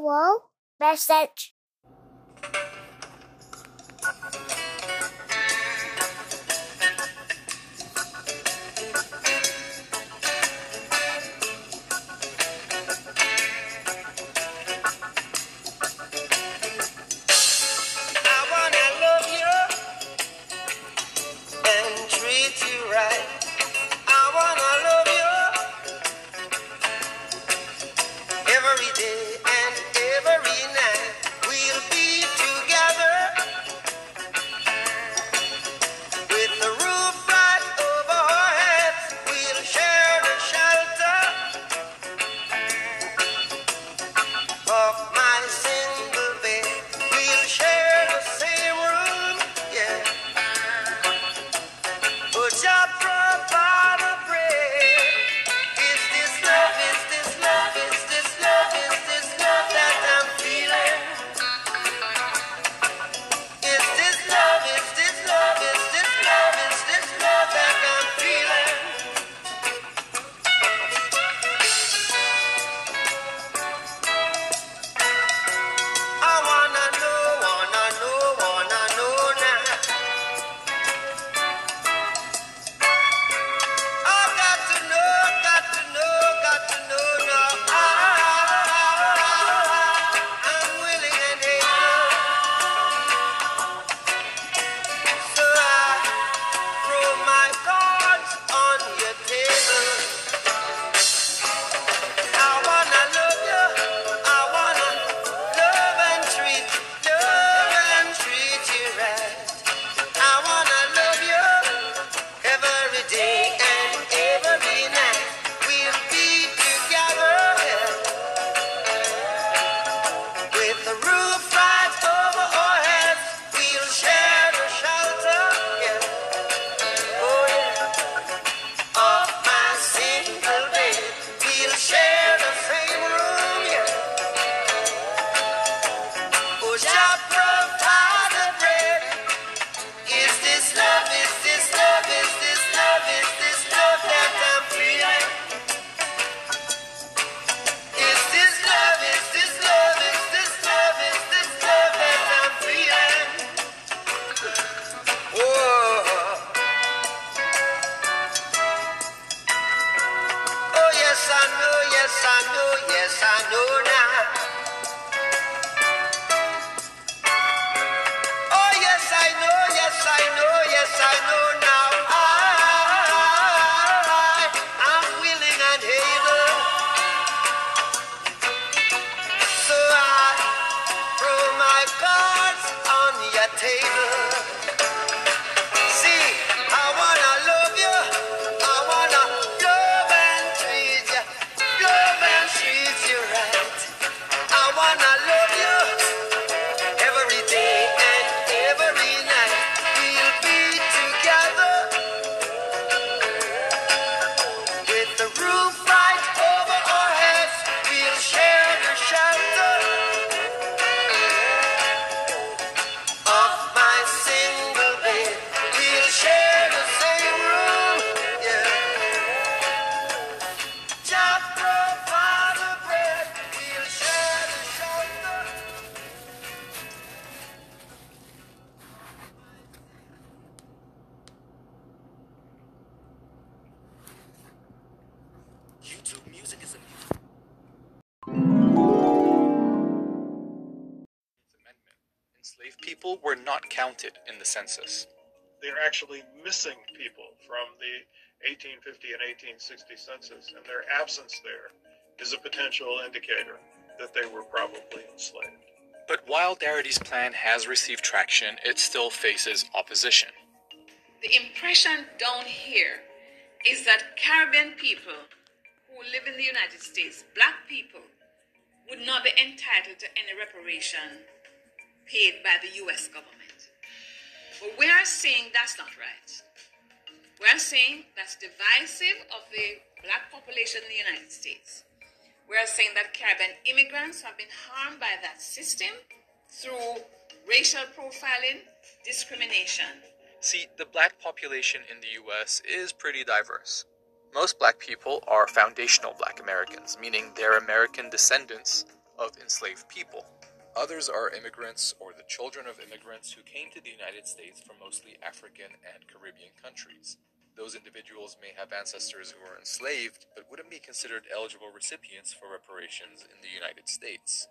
hello message. yes, I know, yes, I know now. census. They're actually missing people from the 1850 and 1860 census, and their absence there is a potential indicator that they were probably enslaved. But while Darity's plan has received traction, it still faces opposition. The impression down here is that Caribbean people who live in the United States, black people, would not be entitled to any reparation paid by the U.S. government. But we are saying that's not right. We are saying that's divisive of the black population in the United States. We are saying that Caribbean immigrants have been harmed by that system through racial profiling, discrimination. See, the black population in the US is pretty diverse. Most black people are foundational black Americans, meaning they're American descendants of enslaved people. Others are immigrants or the children of immigrants who came to the United States from mostly African and Caribbean countries. Those individuals may have ancestors who were enslaved, but wouldn't be considered eligible recipients for reparations in the United States.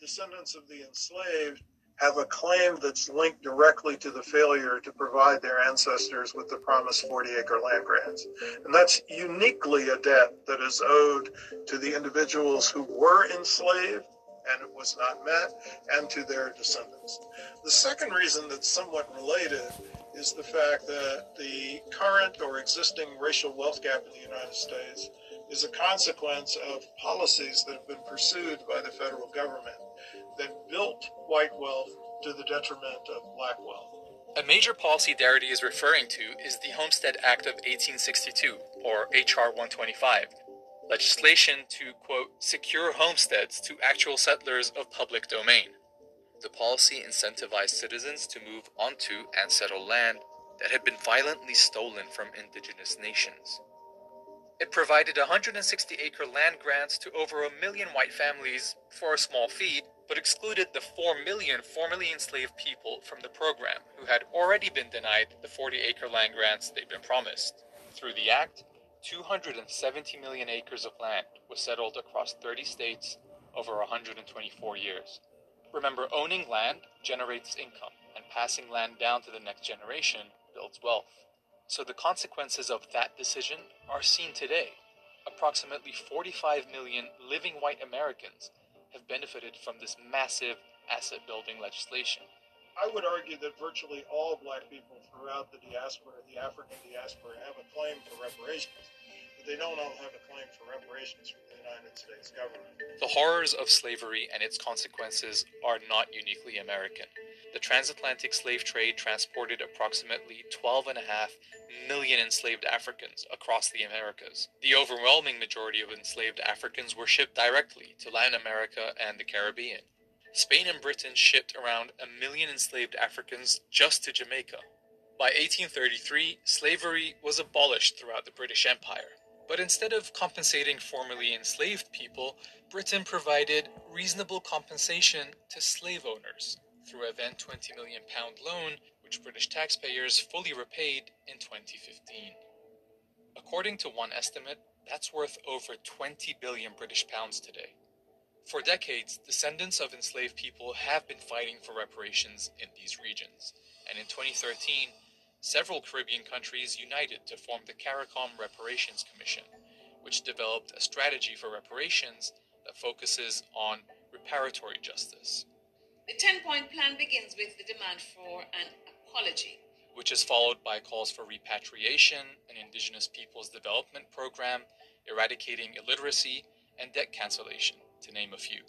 Descendants of the enslaved have a claim that's linked directly to the failure to provide their ancestors with the promised 40 acre land grants. And that's uniquely a debt that is owed to the individuals who were enslaved and it was not met, and to their descendants. The second reason that's somewhat related is the fact that the current or existing racial wealth gap in the United States is a consequence of policies that have been pursued by the federal government that built white wealth to the detriment of black wealth. A major policy Darity is referring to is the Homestead Act of 1862, or H.R. 125, legislation to, quote, secure homesteads to actual settlers of public domain. The policy incentivized citizens to move onto and settle land that had been violently stolen from indigenous nations. It provided 160 acre land grants to over a million white families for a small fee, but excluded the 4 million formerly enslaved people from the program who had already been denied the 40 acre land grants they'd been promised. Through the act, 270 million acres of land was settled across 30 states over 124 years. Remember, owning land generates income, and passing land down to the next generation builds wealth. So the consequences of that decision are seen today. Approximately 45 million living white Americans have benefited from this massive asset building legislation. I would argue that virtually all black people throughout the diaspora, the African diaspora, have a claim for reparations, but they don't all have a claim for reparations from the United States government. The horrors of slavery and its consequences are not uniquely American. The transatlantic slave trade transported approximately 12.5 million enslaved Africans across the Americas. The overwhelming majority of enslaved Africans were shipped directly to Latin America and the Caribbean. Spain and Britain shipped around a million enslaved Africans just to Jamaica. By 1833, slavery was abolished throughout the British Empire. But instead of compensating formerly enslaved people, Britain provided reasonable compensation to slave owners through a then 20 million pound loan, which British taxpayers fully repaid in 2015. According to one estimate, that's worth over 20 billion British pounds today. For decades, descendants of enslaved people have been fighting for reparations in these regions, and in 2013, several Caribbean countries united to form the CARICOM Reparations Commission, which developed a strategy for reparations that focuses on reparatory justice. The 10 point plan begins with the demand for an apology. which is followed by calls for repatriation, an Indigenous Peoples Development Program, eradicating illiteracy, and debt cancellation, to name a few.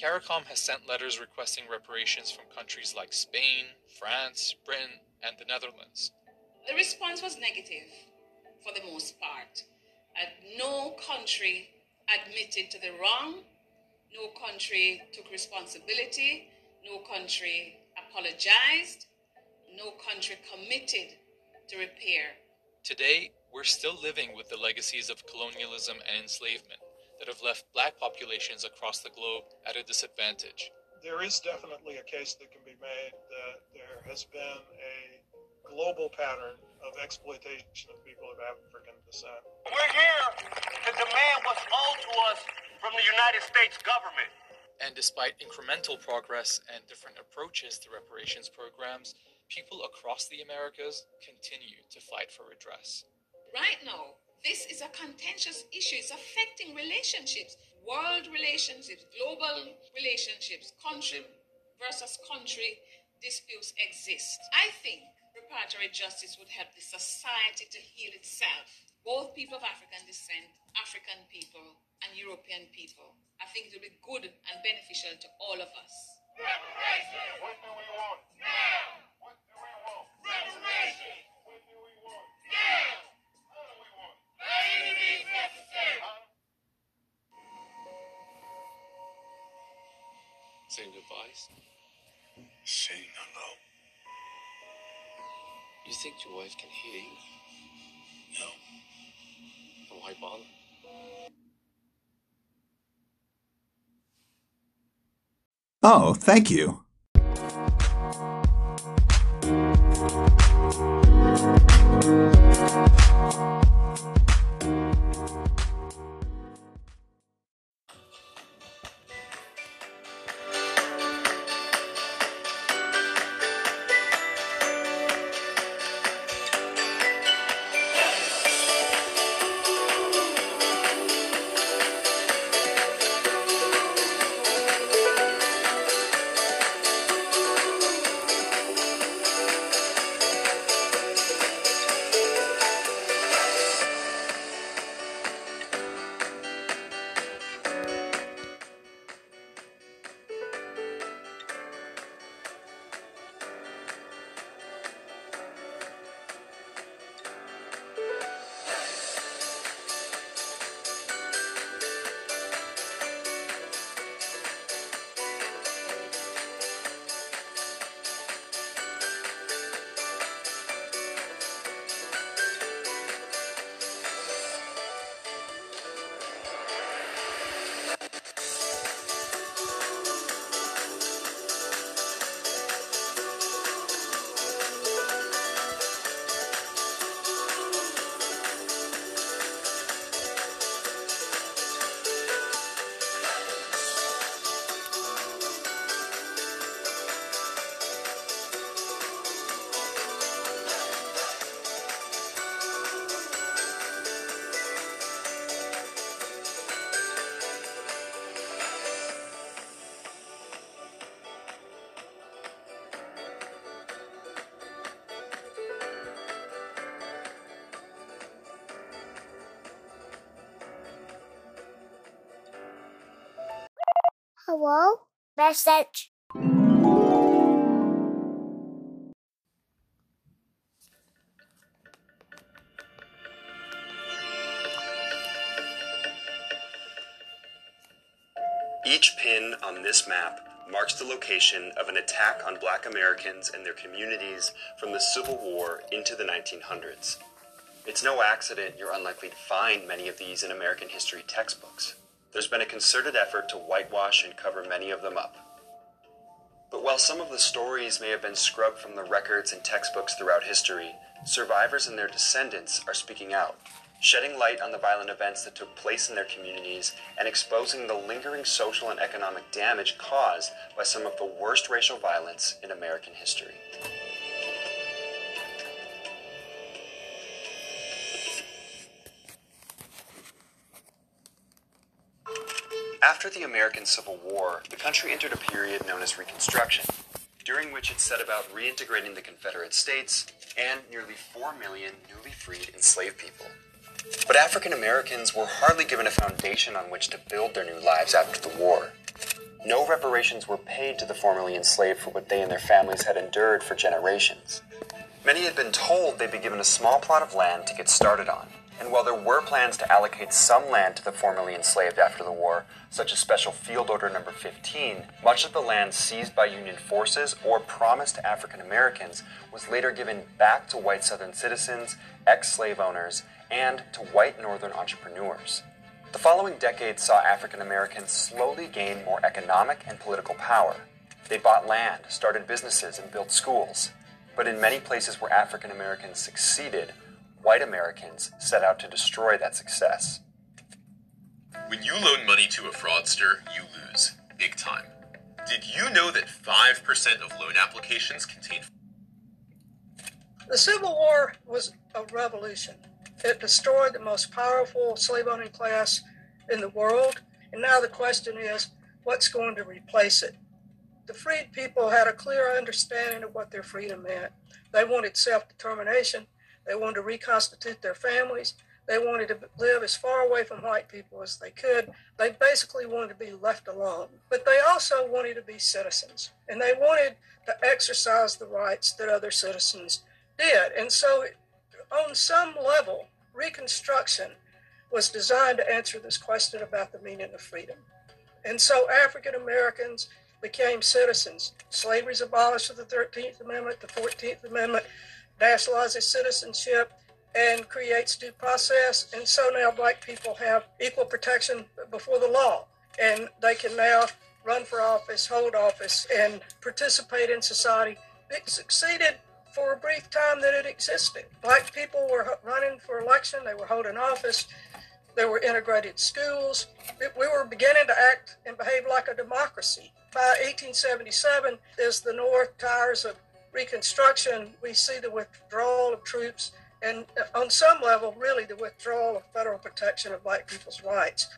CARICOM has sent letters requesting reparations from countries like Spain, France, Britain, and the Netherlands. The response was negative for the most part. Uh, no country admitted to the wrong, no country took responsibility, no country apologized, no country committed to repair. Today, we're still living with the legacies of colonialism and enslavement that have left black populations across the globe at a disadvantage. There is definitely a case that can be made that there has been a global pattern of exploitation of people of African descent. We're here to demand what's owed to us from the United States government. And despite incremental progress and different approaches to reparations programs, people across the Americas continue to fight for redress. Right now, this is a contentious issue. It's affecting relationships, world relationships, global relationships, country versus country disputes exist. I think reparatory justice would help the society to heal itself. Both people of African descent, African people, and European people. I think it will be good and beneficial to all of us. What do we want? Now! What do we want? Reparation! What do we want? Now! Saying goodbyes? Saying hello. You think your wife can hear you? No. Then why bother? Oh, thank you. Hello? Message. Each pin on this map marks the location of an attack on black Americans and their communities from the Civil War into the 1900s. It's no accident you're unlikely to find many of these in American history textbooks. There's been a concerted effort to whitewash and cover many of them up. But while some of the stories may have been scrubbed from the records and textbooks throughout history, survivors and their descendants are speaking out, shedding light on the violent events that took place in their communities and exposing the lingering social and economic damage caused by some of the worst racial violence in American history. After the American Civil War, the country entered a period known as Reconstruction, during which it set about reintegrating the Confederate States and nearly 4 million newly freed enslaved people. But African Americans were hardly given a foundation on which to build their new lives after the war. No reparations were paid to the formerly enslaved for what they and their families had endured for generations. Many had been told they'd be given a small plot of land to get started on. And while there were plans to allocate some land to the formerly enslaved after the war, such as Special Field Order Number 15, much of the land seized by Union forces or promised to African Americans was later given back to white Southern citizens, ex slave owners, and to white Northern entrepreneurs. The following decades saw African Americans slowly gain more economic and political power. They bought land, started businesses, and built schools. But in many places where African Americans succeeded, white Americans set out to destroy that success. When you loan money to a fraudster, you lose. Big time. Did you know that 5% of loan applications contain The Civil War was a revolution. It destroyed the most powerful slave owning class in the world, and now the question is what's going to replace it? The freed people had a clear understanding of what their freedom meant. They wanted self determination, they wanted to reconstitute their families, they wanted to live as far away from white people as they could. They basically wanted to be left alone. But they also wanted to be citizens, and they wanted to exercise the rights that other citizens did. And so, on some level, Reconstruction was designed to answer this question about the meaning of freedom. And so, African Americans became citizens. Slavery Slavery's abolished with the 13th Amendment, the 14th Amendment nationalizes citizenship and creates due process. And so now black people have equal protection before the law. And they can now run for office, hold office, and participate in society. It succeeded for a brief time that it existed. Black people were running for election, they were holding office, there were integrated schools. We were beginning to act and behave like a democracy. By 1877, as the North tires of Reconstruction, we see the withdrawal of troops and, uh, on some level, really the withdrawal of federal protection of black people's rights.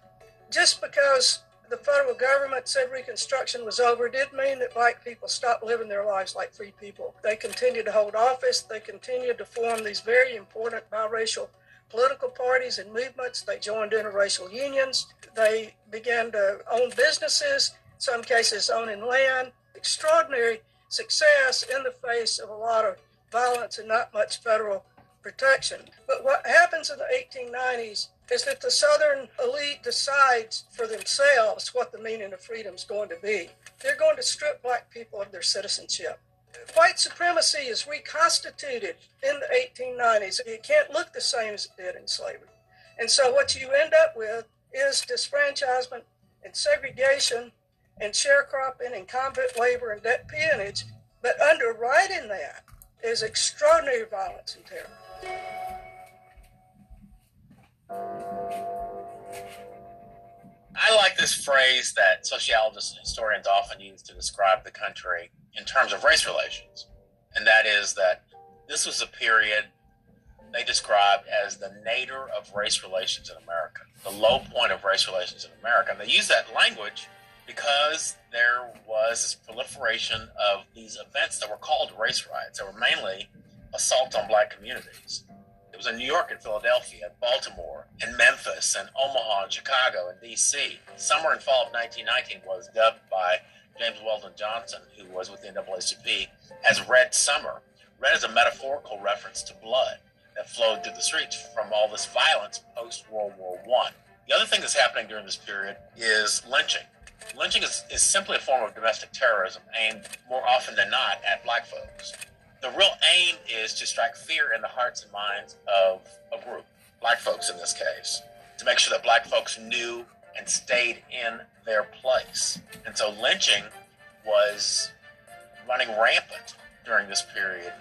Just because the federal government said Reconstruction was over did mean that black people stopped living their lives like free people. They continued to hold office, they continued to form these very important biracial political parties and movements. They joined interracial unions. They began to own businesses, some cases owning land. Extraordinary success in the face of a lot of violence and not much federal protection. But what happens in the 1890s is that the Southern elite decides for themselves what the meaning of freedom is going to be. They're going to strip black people of their citizenship white supremacy is reconstituted in the 1890s. It can't look the same as it did in slavery. And so what you end up with is disfranchisement and segregation and sharecropping and convict labor and debt peonage. But underwriting that is extraordinary violence and terror. I like this phrase that sociologists and historians often use to describe the country in terms of race relations, and that is that this was a period they described as the nadir of race relations in America, the low point of race relations in America. And they use that language because there was this proliferation of these events that were called race riots that were mainly assault on black communities. It was in New York and Philadelphia, and Baltimore, and Memphis, and Omaha, and Chicago, and D.C. Summer and fall of 1919 was dubbed by James Weldon Johnson, who was with the NAACP, as Red Summer. Red is a metaphorical reference to blood that flowed through the streets from all this violence post World War One. The other thing that's happening during this period is lynching. Lynching is, is simply a form of domestic terrorism aimed more often than not at black folks. The real aim is to strike fear in the hearts and minds of a group, black folks in this case, to make sure that black folks knew and stayed in their place. And so lynching was running rampant during this period.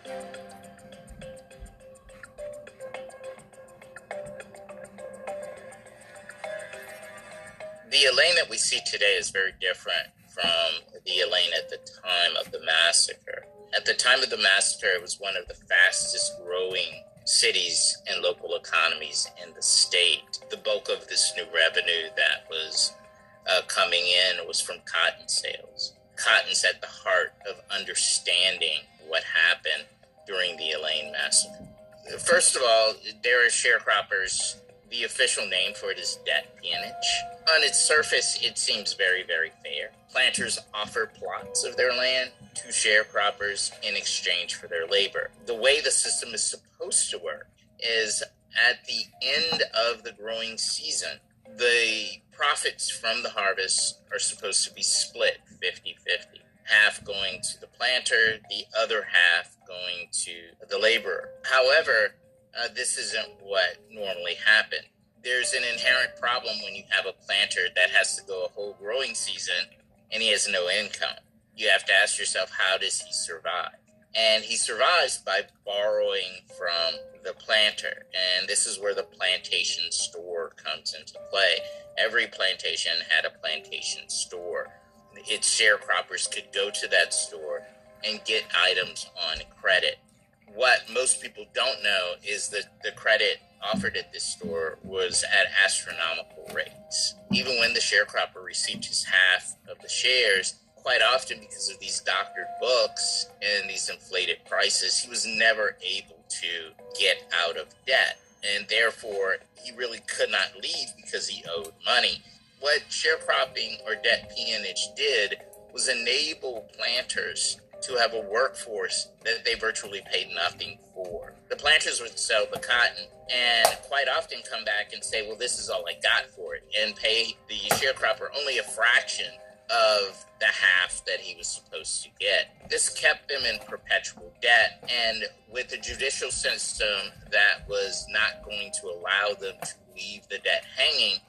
The Elaine that we see today is very different from the Elaine at the time of the massacre. At the time of the massacre, it was one of the fastest growing cities and local economies in the state. The bulk of this new revenue that was uh, coming in was from cotton sales. Cotton's at the heart of understanding what happened during the Elaine massacre. First of all, there are sharecroppers. The official name for it is debt peonage. On its surface, it seems very, very fair. Planters offer plots of their land to sharecroppers in exchange for their labor. The way the system is supposed to work is at the end of the growing season, the profits from the harvest are supposed to be split 50 50. Half going to the planter, the other half going to the laborer. However, uh, this isn't what normally happens. There's an inherent problem when you have a planter that has to go a whole growing season and he has no income. You have to ask yourself, how does he survive? And he survives by borrowing from the planter. And this is where the plantation store comes into play. Every plantation had a plantation store. Its sharecroppers could go to that store and get items on credit. What most people don't know is that the credit offered at this store was at astronomical rates. Even when the sharecropper received his half of the shares, quite often because of these doctored books and these inflated prices, he was never able to get out of debt. And therefore, he really could not leave because he owed money. What sharecropping or debt peonage did was enable planters to have a workforce that they virtually paid nothing for. The planters would sell the cotton and quite often come back and say, Well, this is all I got for it, and pay the sharecropper only a fraction of the half that he was supposed to get. This kept them in perpetual debt, and with a judicial system that was not going to allow them to leave the debt hanging,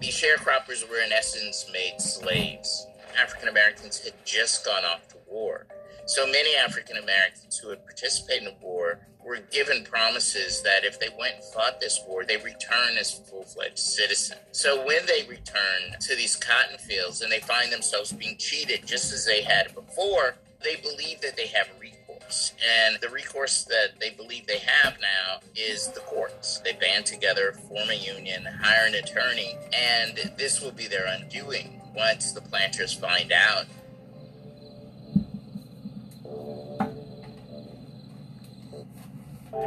the sharecroppers were in essence made slaves. African Americans had just gone off to war. So many African Americans who had participated in the war were given promises that if they went and fought this war, they return as full fledged citizens. So when they return to these cotton fields and they find themselves being cheated just as they had before, they believe that they have recourse. And the recourse that they believe they have now is the courts. They band together, form a union, hire an attorney, and this will be their undoing once the planters find out top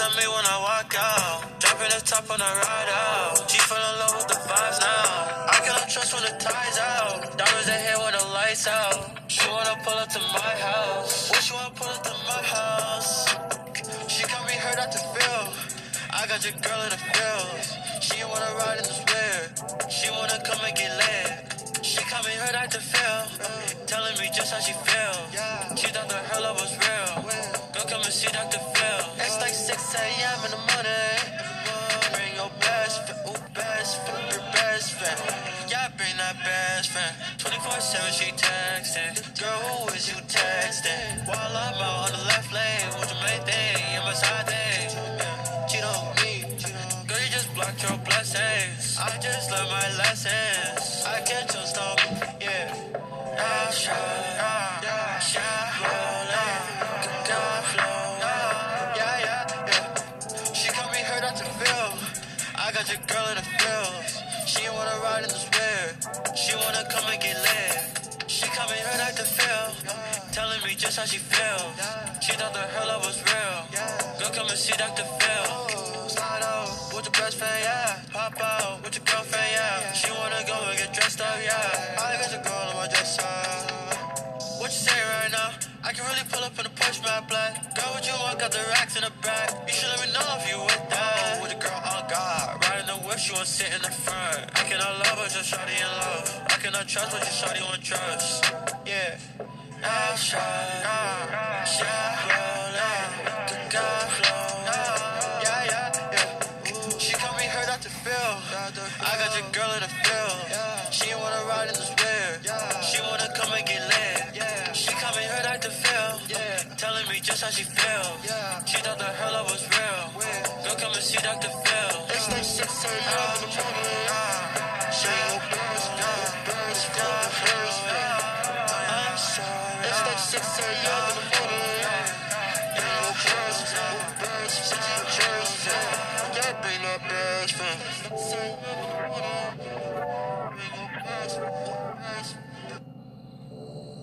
on me when I walk out. Dropping the ride out. She fell in love with the vibes now. I cannot trust when the ties out. Diamonds in here when the lights out. She wanna pull up to my house. Wish you wanna pull up to my house. Me out the field. I got your girl in the field. She wanna ride in the split. She wanna come and get lit. She me hurt out the field. Telling me just how she feel. She thought that her love was real. Go come and see Dr. Phil. It's like 6 a.m. in the morning. Bring your best friend. Ooh, best friend. Your best friend. Yeah, bring that best friend. 24 7 she texting. Girl, who is you texting? While I'm out how she feel. She thought that her love was real. Go come and see Dr. Phil. Slide out with your best friend, yeah. Pop out with your girlfriend, yeah. She wanna go and get dressed up, yeah. I got your girl on my dress up. What you say right now? I can really pull up in a push back black. Girl, what you want? Got the racks in the back. You should let me know if you with that. With a girl on God. Riding the whip, she wanna sit in the front. I cannot love her, just shawty in love. I cannot trust, but just shawty want trust. Yeah. I. Yeah, yeah, yeah. Got your girl in the field. She wanna ride in the spirit. She wanna come and get lit. She me hurt out the field. Telling me just how she feel. She thought that her love was real. Go come and see Dr. Phil. It's like 6 a.m. in the morning. She ain't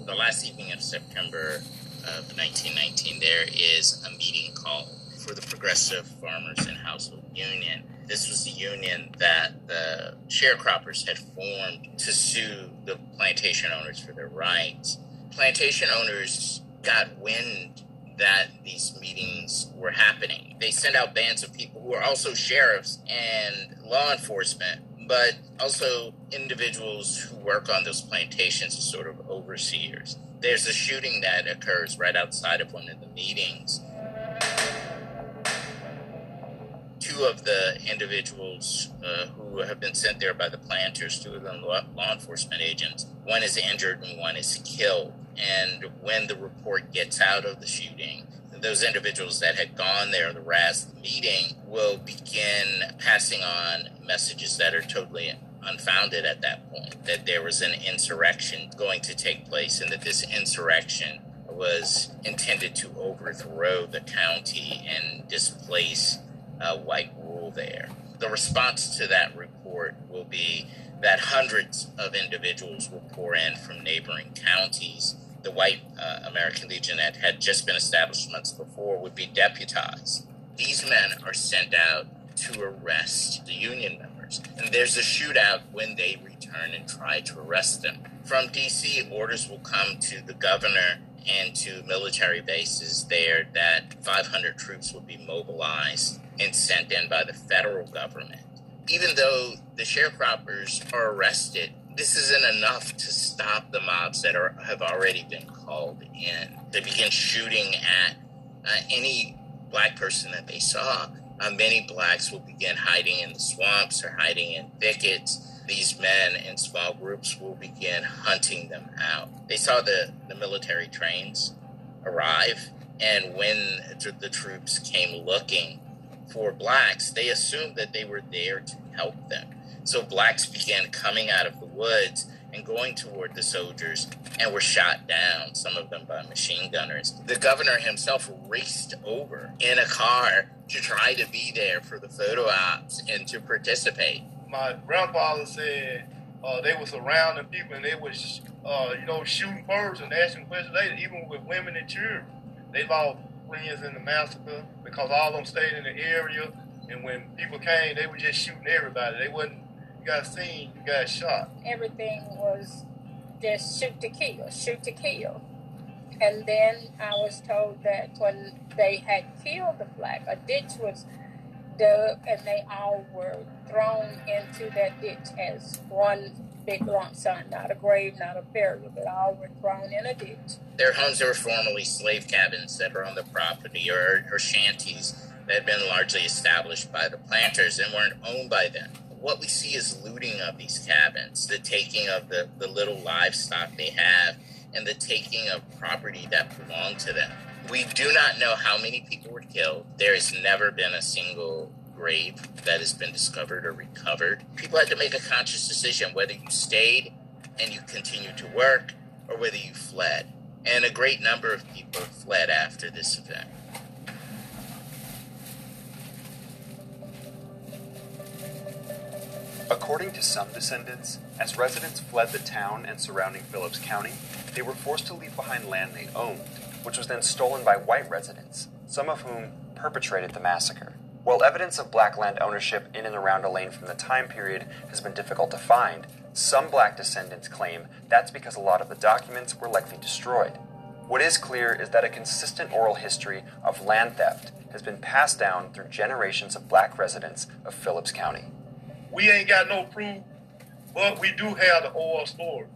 the last evening of September of 1919, there is a meeting call for the Progressive Farmers and Household Union. This was the union that the sharecroppers had formed to sue the plantation owners for their rights. Plantation owners got wind that these meetings were happening. They sent out bands of people who are also sheriffs and law enforcement, but also individuals who work on those plantations as sort of overseers. There's a shooting that occurs right outside of one of the meetings. Two of the individuals uh, who have been sent there by the planters, two of them law law enforcement agents, one is injured and one is killed. And when the report gets out of the shooting, those individuals that had gone there the the meeting will begin passing on messages that are totally unfounded at that point. That there was an insurrection going to take place and that this insurrection was intended to overthrow the county and displace uh, white rule there. The response to that report will be that hundreds of individuals will pour in from neighboring counties. The white uh, American Legion that had just been established months before would be deputized. These men are sent out to arrest the Union members. And there's a shootout when they return and try to arrest them. From DC, orders will come to the governor and to military bases there that 500 troops will be mobilized and sent in by the federal government. Even though the sharecroppers are arrested, this isn't enough to stop the mobs that are have already been called in. They begin shooting at uh, any black person that they saw. Uh, many blacks will begin hiding in the swamps or hiding in thickets. These men in small groups will begin hunting them out. They saw the, the military trains arrive, and when the troops came looking for blacks, they assumed that they were there to help them. So blacks began coming out of the woods and going toward the soldiers and were shot down, some of them by machine gunners. The governor himself raced over in a car to try to be there for the photo ops and to participate. My grandfather said uh, they were surrounding people and they was, uh, you know, shooting birds and asking questions later, even with women and children. They lost friends in the massacre because all of them stayed in the area. And when people came, they were just shooting everybody. They wasn't got seen, you got shot. Everything was just shoot to kill, shoot to kill. And then I was told that when they had killed the flag, a ditch was dug and they all were thrown into that ditch as one big lump sum, not a grave, not a burial, but all were thrown in a ditch. Their homes were formerly slave cabins that were on the property or, or shanties that had been largely established by the planters and weren't owned by them what we see is looting of these cabins, the taking of the, the little livestock they have, and the taking of property that belonged to them. We do not know how many people were killed. There has never been a single grave that has been discovered or recovered. People had to make a conscious decision whether you stayed and you continued to work or whether you fled. And a great number of people fled after this event. According to some descendants, as residents fled the town and surrounding Phillips County, they were forced to leave behind land they owned, which was then stolen by white residents, some of whom perpetrated the massacre. While evidence of black land ownership in and around Elaine from the time period has been difficult to find, some black descendants claim that's because a lot of the documents were likely destroyed. What is clear is that a consistent oral history of land theft has been passed down through generations of black residents of Phillips County. We ain't got no proof, but we do have the oral stories.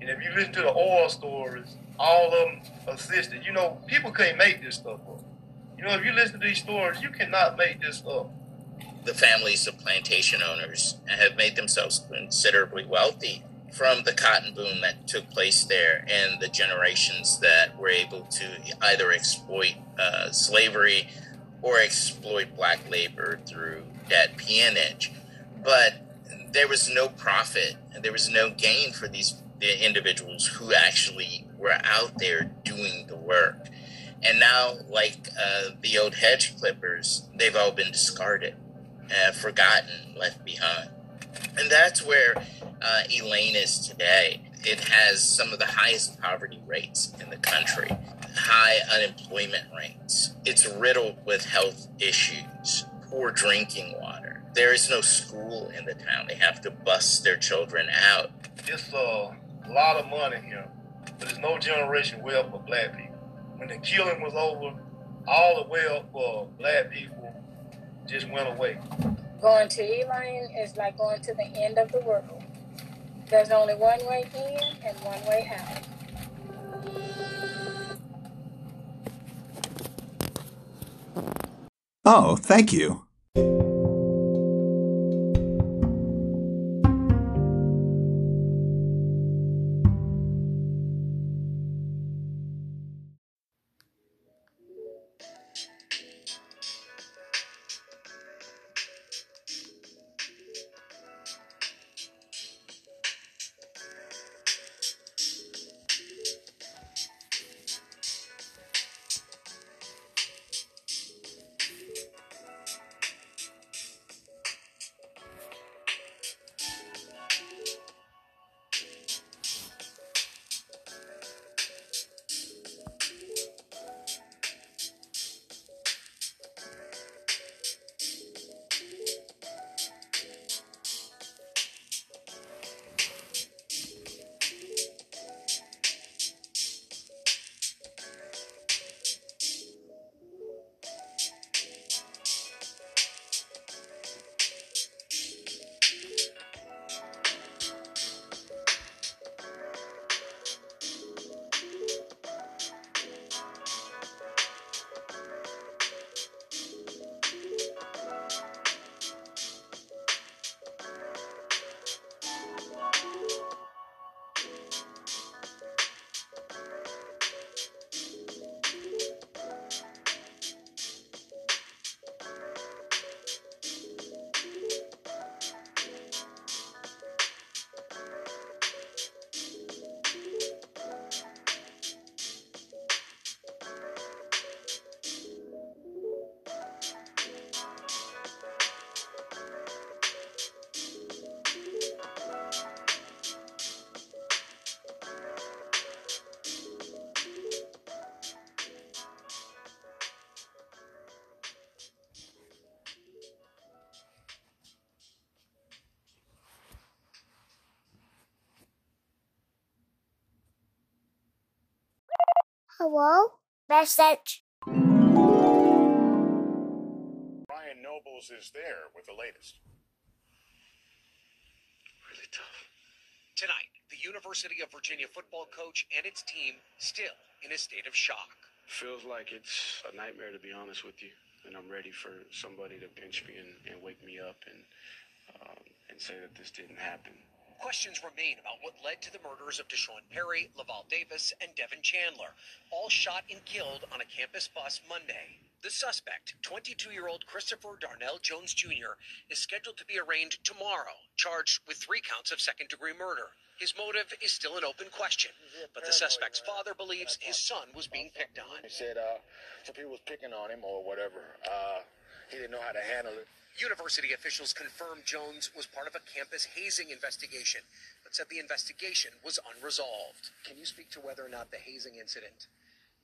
And if you listen to the oral stories, all of them assisted. You know, people can't make this stuff up. You know, if you listen to these stories, you cannot make this up. The families of plantation owners have made themselves considerably wealthy from the cotton boom that took place there and the generations that were able to either exploit uh, slavery or exploit black labor through debt peonage but there was no profit and there was no gain for these the individuals who actually were out there doing the work. And now, like uh, the old hedge clippers, they've all been discarded, uh, forgotten, left behind. And that's where uh, Elaine is today. It has some of the highest poverty rates in the country, high unemployment rates. It's riddled with health issues, poor drinking water there is no school in the town. They have to bust their children out. It's uh, a lot of money here, but there's no generation wealth for black people. When the killing was over, all the wealth for black people just went away. Going to Elaine is like going to the end of the world. There's only one way in and one way out. Oh, thank you. Hello? Message. Ryan Nobles is there with the latest. Really tough. Tonight, the University of Virginia football coach and its team still in a state of shock. Feels like it's a nightmare to be honest with you, and I'm ready for somebody to pinch me and, and wake me up and um, and say that this didn't happen. Questions remain about what led to the murders of D'Sean Perry, Lavel Davis, and Devin Chandler, all shot and killed on a campus bus Monday. The suspect, 22 year old Christopher Darnell Jones Jr., is scheduled to be arraigned tomorrow, charged with three counts of second degree murder. His motive is still an open question, but the suspect's father believes his son was being picked on. He said uh, some people was picking on him or whatever. Uh, he didn't know how to handle it. University officials confirmed Jones was part of a campus hazing investigation, but said the investigation was unresolved. Can you speak to whether or not the hazing incident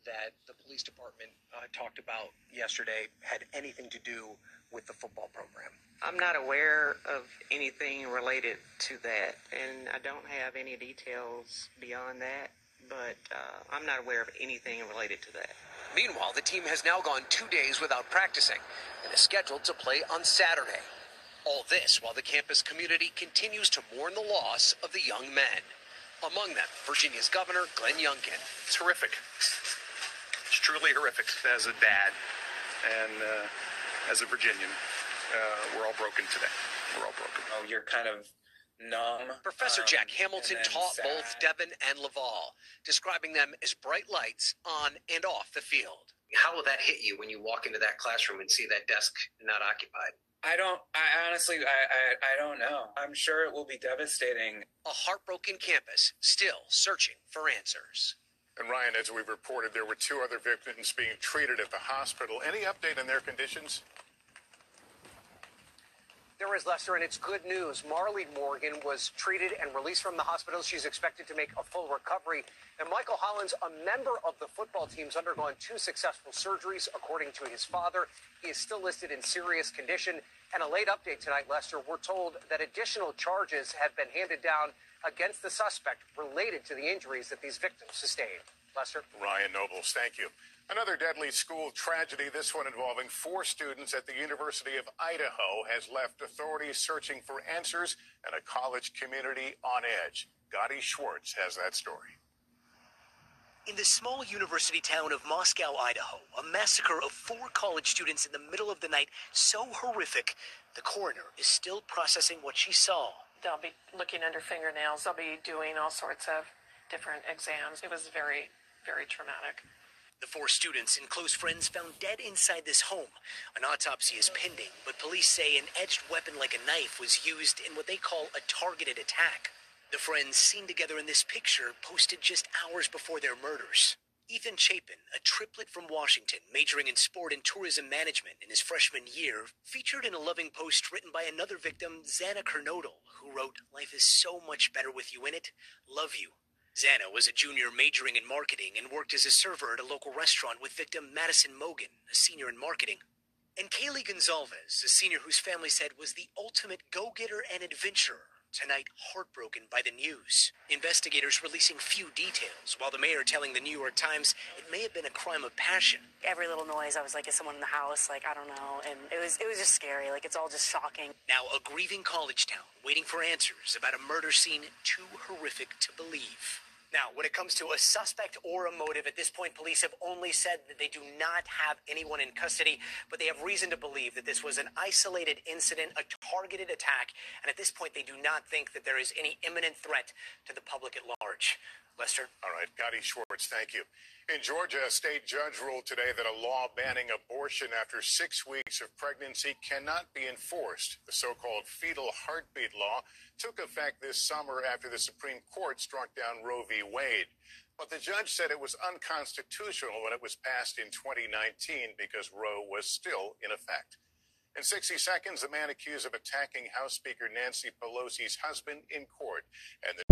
that the police department uh, talked about yesterday had anything to do with the football program? I'm not aware of anything related to that, and I don't have any details beyond that, but uh, I'm not aware of anything related to that. Meanwhile, the team has now gone two days without practicing and is scheduled to play on Saturday. All this while the campus community continues to mourn the loss of the young men. Among them, Virginia's Governor Glenn Youngkin. It's horrific. It's truly horrific. As a dad and uh, as a Virginian, uh, we're all broken today. We're all broken. Oh, you're kind of numb. Professor um, Jack Hamilton taught sad. both Devin and Lavel, describing them as bright lights on and off the field. How will that hit you when you walk into that classroom and see that desk not occupied? I don't. I honestly, I, I, I don't know. I'm sure it will be devastating. A heartbroken campus still searching for answers. And Ryan, as we've reported, there were two other victims being treated at the hospital. Any update on their conditions? There is Lester, and it's good news. Marlee Morgan was treated and released from the hospital. She's expected to make a full recovery. And Michael Hollins, a member of the football team, has undergone two successful surgeries, according to his father. He is still listed in serious condition. And a late update tonight, Lester. We're told that additional charges have been handed down against the suspect related to the injuries that these victims sustained. Lester? Ryan Nobles, thank you. Another deadly school tragedy, this one involving four students at the University of Idaho, has left authorities searching for answers and a college community on edge. Gadi Schwartz has that story. In the small university town of Moscow, Idaho, a massacre of four college students in the middle of the night so horrific, the coroner is still processing what she saw. They'll be looking under fingernails. They'll be doing all sorts of different exams. It was very, very traumatic. The four students and close friends found dead inside this home. An autopsy is pending, but police say an edged weapon like a knife was used in what they call a targeted attack. The friends seen together in this picture posted just hours before their murders. Ethan Chapin, a triplet from Washington, majoring in sport and tourism management in his freshman year, featured in a loving post written by another victim, Xana Kernodle, who wrote, Life is so much better with you in it. Love you. Xana was a junior majoring in marketing and worked as a server at a local restaurant with victim Madison Mogen, a senior in marketing. And Kaylee Goncalves, a senior whose family said was the ultimate go getter and adventurer, tonight heartbroken by the news. Investigators releasing few details, while the mayor telling the New York Times it may have been a crime of passion. Every little noise, I was like, is someone in the house? Like, I don't know. And it was, it was just scary. Like, it's all just shocking. Now, a grieving college town waiting for answers about a murder scene too horrific to believe. Now, when it comes to a suspect or a motive, at this point, police have only said that they do not have anyone in custody, but they have reason to believe that this was an isolated incident, a targeted attack, and at this point, they do not think that there is any imminent threat to the public at large. Lester? All right, Gadi Schwartz, thank you. In Georgia, a state judge ruled today that a law banning abortion after six weeks of pregnancy cannot be enforced. The so called fetal heartbeat law took effect this summer after the Supreme Court struck down Roe v. Wade. But the judge said it was unconstitutional when it was passed in 2019 because Roe was still in effect. In 60 seconds, the man accused of attacking House Speaker Nancy Pelosi's husband in court. And the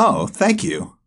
Oh, thank you.